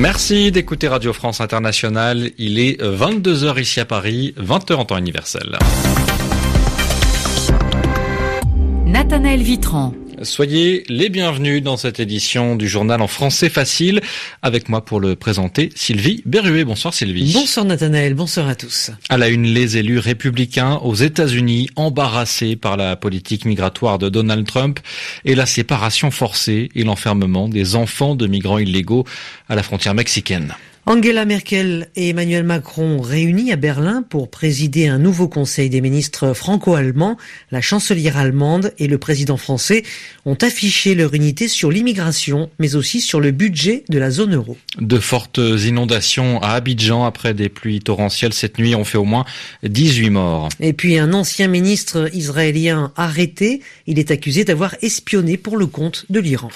Merci d'écouter Radio France Internationale. Il est 22h ici à Paris, 20h en temps universel. Nathanaël Vitran. Soyez les bienvenus dans cette édition du journal en français facile. Avec moi pour le présenter, Sylvie Berruet. Bonsoir Sylvie. Bonsoir Nathanaël, bonsoir à tous. À la une, les élus républicains aux États-Unis embarrassés par la politique migratoire de Donald Trump et la séparation forcée et l'enfermement des enfants de migrants illégaux à la frontière mexicaine. Angela Merkel et Emmanuel Macron réunis à Berlin pour présider un nouveau conseil des ministres franco-allemands, la chancelière allemande et le président français ont affiché leur unité sur l'immigration, mais aussi sur le budget de la zone euro. De fortes inondations à Abidjan après des pluies torrentielles cette nuit ont fait au moins 18 morts. Et puis un ancien ministre israélien arrêté, il est accusé d'avoir espionné pour le compte de l'Iran.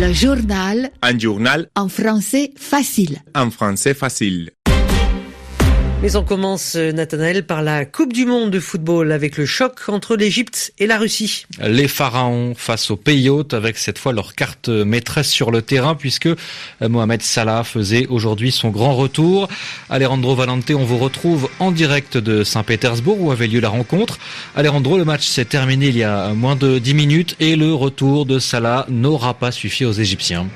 Le journal. Un journal. En français facile. En français facile. Mais on commence, euh, Nathanaël, par la Coupe du Monde de football avec le choc entre l'Égypte et la Russie. Les Pharaons face aux pays hôtes avec cette fois leur carte maîtresse sur le terrain puisque euh, Mohamed Salah faisait aujourd'hui son grand retour. Alejandro Valente, on vous retrouve en direct de Saint-Pétersbourg où avait lieu la rencontre. Alejandro, le match s'est terminé il y a moins de 10 minutes et le retour de Salah n'aura pas suffi aux Égyptiens.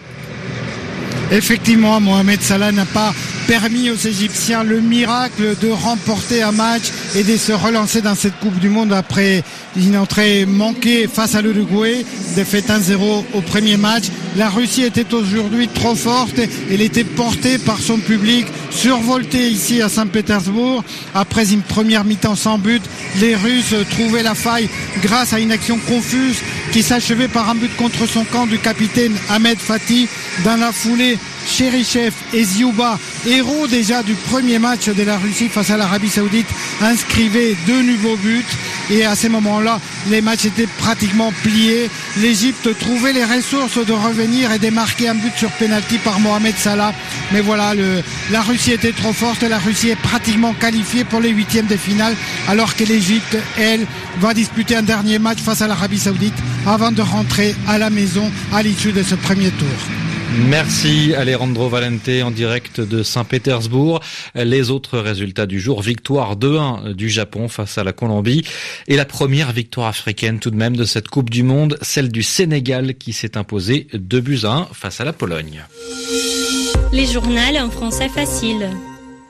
Effectivement, Mohamed Salah n'a pas permis aux Égyptiens le miracle de remporter un match et de se relancer dans cette Coupe du Monde après une entrée manquée face à l'Uruguay, défaite 1-0 au premier match. La Russie était aujourd'hui trop forte, elle était portée par son public, survoltée ici à Saint-Pétersbourg. Après une première mi-temps sans but, les Russes trouvaient la faille grâce à une action confuse qui s'achevait par un but contre son camp du capitaine Ahmed Fatih. Dans la foulée, Cherichev et Ziouba, héros déjà du premier match de la Russie face à l'Arabie Saoudite, inscrivaient deux nouveaux buts. Et à ces moments-là, les matchs étaient pratiquement pliés. L'Égypte trouvait les ressources de revenir et de marquer un but sur penalty par Mohamed Salah. Mais voilà, la Russie était trop forte. La Russie est pratiquement qualifiée pour les huitièmes de finale, alors que l'Égypte, elle, va disputer un dernier match face à l'Arabie Saoudite avant de rentrer à la maison à l'issue de ce premier tour. Merci Alejandro Valente en direct de Saint-Pétersbourg. Les autres résultats du jour, victoire 2-1 du Japon face à la Colombie et la première victoire africaine tout de même de cette Coupe du Monde, celle du Sénégal qui s'est imposée 2 buts à 1 face à la Pologne. Les journaux en français facile.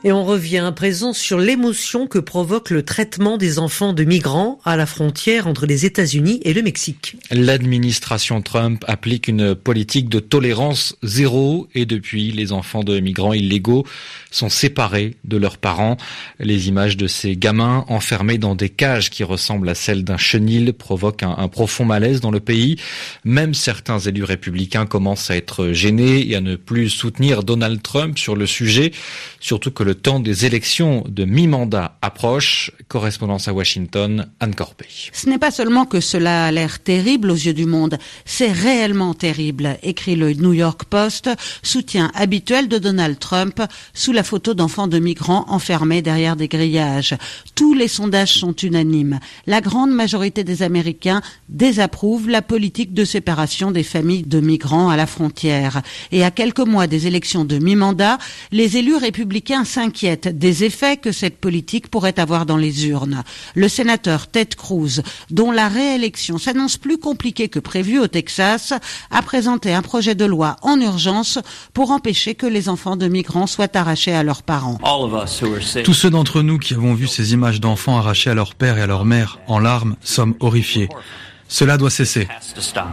Et on revient à présent sur l'émotion que provoque le traitement des enfants de migrants à la frontière entre les États-Unis et le Mexique. L'administration Trump applique une politique de tolérance zéro et depuis, les enfants de migrants illégaux sont séparés de leurs parents. Les images de ces gamins enfermés dans des cages qui ressemblent à celles d'un chenil provoquent un, un profond malaise dans le pays. Même certains élus républicains commencent à être gênés et à ne plus soutenir Donald Trump sur le sujet, surtout que le temps des élections de mi-mandat approche. Correspondance à Washington, Anne Corpé. Ce n'est pas seulement que cela a l'air terrible aux yeux du monde, c'est réellement terrible, écrit le New York Post, soutien habituel de Donald Trump sous la photo d'enfants de migrants enfermés derrière des grillages. Tous les sondages sont unanimes. La grande majorité des Américains désapprouvent la politique de séparation des familles de migrants à la frontière. Et à quelques mois des élections de mi-mandat, les élus républicains s'inquiètent des effets que cette politique pourrait avoir dans les urnes. Le sénateur Ted Cruz, dont la réélection s'annonce plus compliquée que prévu au Texas, a présenté un projet de loi en urgence pour empêcher que les enfants de migrants soient arrachés à leurs parents. Tous ceux d'entre nous qui avons vu ces images d'enfants arrachés à leur père et à leur mère en larmes sommes horrifiés. Cela doit cesser.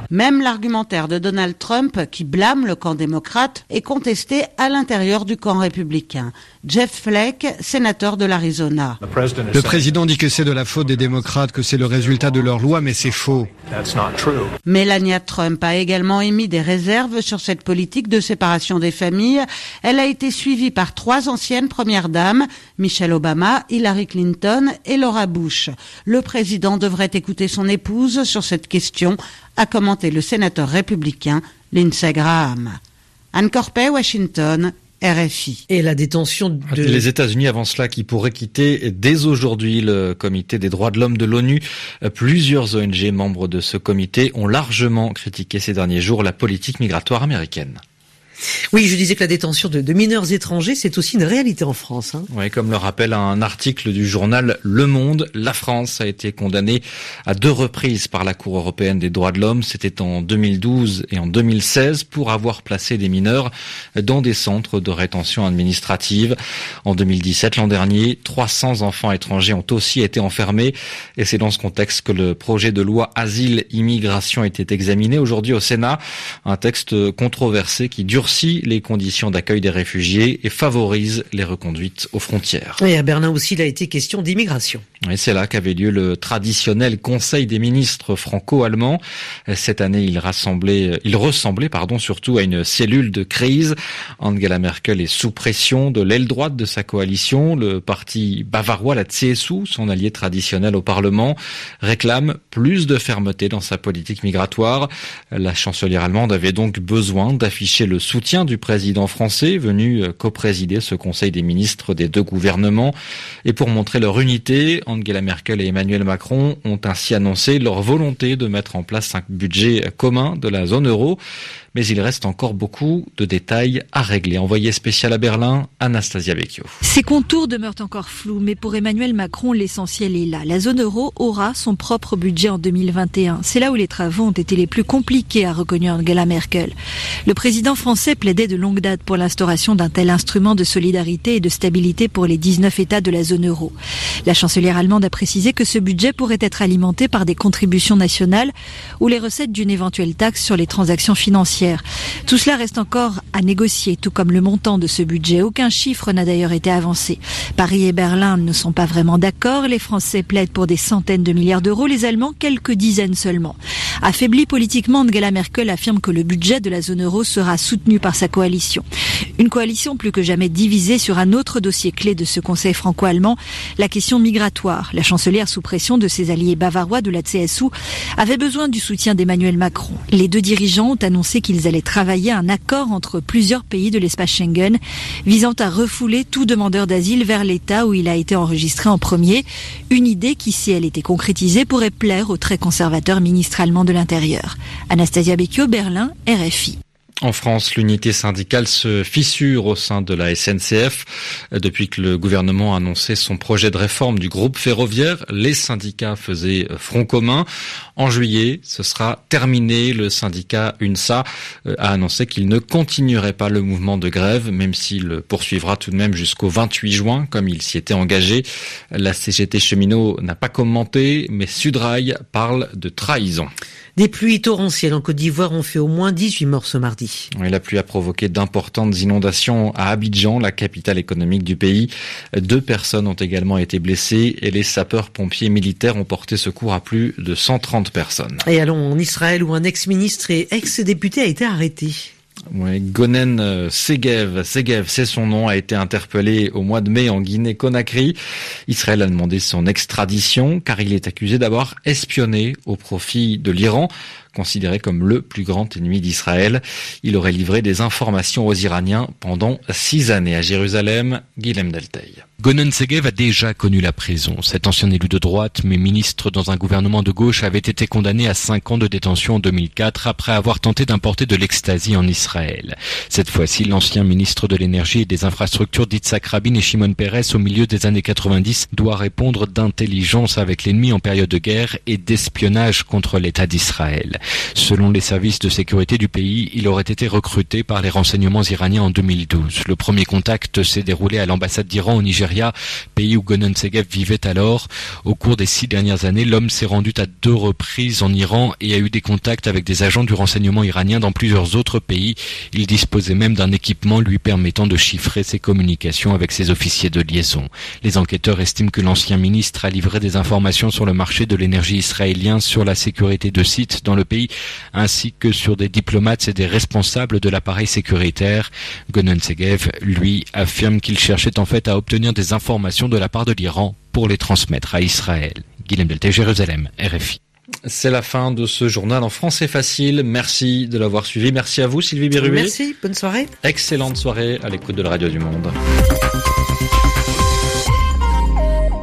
Même l'argumentaire de Donald Trump, qui blâme le camp démocrate, est contesté à l'intérieur du camp républicain. Jeff Flake, sénateur de l'Arizona. Le président dit que c'est de la faute des démocrates, que c'est le résultat de leur loi, mais c'est faux. Melania Trump a également émis des réserves sur cette politique de séparation des familles. Elle a été suivie par trois anciennes premières dames, Michelle Obama, Hillary Clinton et Laura Bush. Le président devrait écouter son épouse sur cette question, a commenté le sénateur républicain Lindsey Graham. Anne Corpet, Washington, RFI. Et la détention de... Les États-Unis avant cela qui pourraient quitter dès aujourd'hui le comité des droits de l'homme de l'ONU. Plusieurs ONG membres de ce comité ont largement critiqué ces derniers jours la politique migratoire américaine. Oui, je disais que la détention de, mineurs étrangers, c'est aussi une réalité en France. Hein. Oui, comme le rappelle un article du journal Le Monde, la France a été condamnée à deux reprises par la Cour européenne des droits de l'homme. C'était en 2012 et en 2016 pour avoir placé des mineurs dans des centres de rétention administrative. En 2017, l'an dernier, 300 enfants étrangers ont aussi été enfermés et c'est dans ce contexte que le projet de loi Asile-Immigration était examiné aujourd'hui au Sénat. Un texte controversé qui durcit les conditions d'accueil des réfugiés et favorise les reconduites aux frontières. Et à Berlin aussi, il a été question d'immigration. Et c'est là qu'avait lieu le traditionnel Conseil des ministres franco-allemands. Cette année, il rassemblait, il ressemblait, pardon, surtout à une cellule de crise. Angela Merkel est sous pression de l'aile droite de sa coalition. Le parti bavarois, la CSU, son allié traditionnel au Parlement, réclame plus de fermeté dans sa politique migratoire. La chancelière allemande avait donc besoin d'afficher le soutien du président français venu coprésider ce Conseil des ministres des deux gouvernements. Et pour montrer leur unité, Angela Merkel et Emmanuel Macron ont ainsi annoncé leur volonté de mettre en place un budget commun de la zone euro mais il reste encore beaucoup de détails à régler. Envoyé spécial à Berlin, Anastasia Vecchio. Ces contours demeurent encore flous, mais pour Emmanuel Macron, l'essentiel est là. La zone euro aura son propre budget en 2021. C'est là où les travaux ont été les plus compliqués, a reconnu Angela Merkel. Le président français plaidait de longue date pour l'instauration d'un tel instrument de solidarité et de stabilité pour les 19 États de la zone euro. La chancelière allemande a précisé que ce budget pourrait être alimenté par des contributions nationales ou les recettes d'une éventuelle taxe sur les transactions financières tout cela reste encore à négocier, tout comme le montant de ce budget. Aucun chiffre n'a d'ailleurs été avancé. Paris et Berlin ne sont pas vraiment d'accord. Les Français plaident pour des centaines de milliards d'euros, les Allemands quelques dizaines seulement. Affaibli politiquement, Angela Merkel affirme que le budget de la zone euro sera soutenu par sa coalition. Une coalition plus que jamais divisée sur un autre dossier clé de ce Conseil franco-allemand, la question migratoire. La chancelière, sous pression de ses alliés bavarois de la CSU, avait besoin du soutien d'Emmanuel Macron. Les deux dirigeants ont annoncé qu'ils allaient travailler un accord entre plusieurs pays de l'espace Schengen visant à refouler tout demandeur d'asile vers l'État où il a été enregistré en premier. Une idée qui, si elle était concrétisée, pourrait plaire au très conservateur ministre allemand de l'Intérieur. Anastasia Becchio, Berlin, RFI. En France, l'unité syndicale se fissure au sein de la SNCF. Depuis que le gouvernement a annoncé son projet de réforme du groupe ferroviaire, les syndicats faisaient front commun. En juillet, ce sera terminé. Le syndicat UNSA euh, a annoncé qu'il ne continuerait pas le mouvement de grève, même s'il poursuivra tout de même jusqu'au 28 juin, comme il s'y était engagé. La CGT cheminot n'a pas commenté, mais Sudrail parle de trahison. Des pluies torrentielles en Côte d'Ivoire ont fait au moins 18 morts ce mardi. la pluie a provoqué d'importantes inondations à Abidjan, la capitale économique du pays. Deux personnes ont également été blessées et les sapeurs-pompiers militaires ont porté secours à plus de 130 personnes. Et allons en Israël où un ex-ministre et ex-député a été arrêté. Gonen euh, Segev, Segev, c'est son nom, a été interpellé au mois de mai en Guinée-Conakry. Israël a demandé son extradition car il est accusé d'avoir espionné au profit de l'Iran considéré comme le plus grand ennemi d'Israël. Il aurait livré des informations aux Iraniens pendant six années à Jérusalem. Guilhem Delteil. Gonen Segev a déjà connu la prison. Cet ancien élu de droite, mais ministre dans un gouvernement de gauche, avait été condamné à cinq ans de détention en 2004 après avoir tenté d'importer de l'ecstasy en Israël. Cette fois-ci, l'ancien ministre de l'énergie et des infrastructures d'Itzhak Rabin et Shimon Peres au milieu des années 90 doit répondre d'intelligence avec l'ennemi en période de guerre et d'espionnage contre l'État d'Israël. Selon les services de sécurité du pays, il aurait été recruté par les renseignements iraniens en 2012. Le premier contact s'est déroulé à l'ambassade d'Iran au Nigeria, pays où Gonen Segev vivait alors. Au cours des six dernières années, l'homme s'est rendu à deux reprises en Iran et a eu des contacts avec des agents du renseignement iranien dans plusieurs autres pays. Il disposait même d'un équipement lui permettant de chiffrer ses communications avec ses officiers de liaison. Les enquêteurs estiment que l'ancien ministre a livré des informations sur le marché de l'énergie israélien, sur la sécurité de sites dans le pays ainsi que sur des diplomates et des responsables de l'appareil sécuritaire. Gonen Segev, lui, affirme qu'il cherchait en fait à obtenir des informations de la part de l'Iran pour les transmettre à Israël. Guillaume Delté, Jérusalem, RFI. C'est la fin de ce journal en français facile. Merci de l'avoir suivi. Merci à vous, Sylvie Berruet. Merci, bonne soirée. Excellente soirée à l'écoute de la Radio du Monde.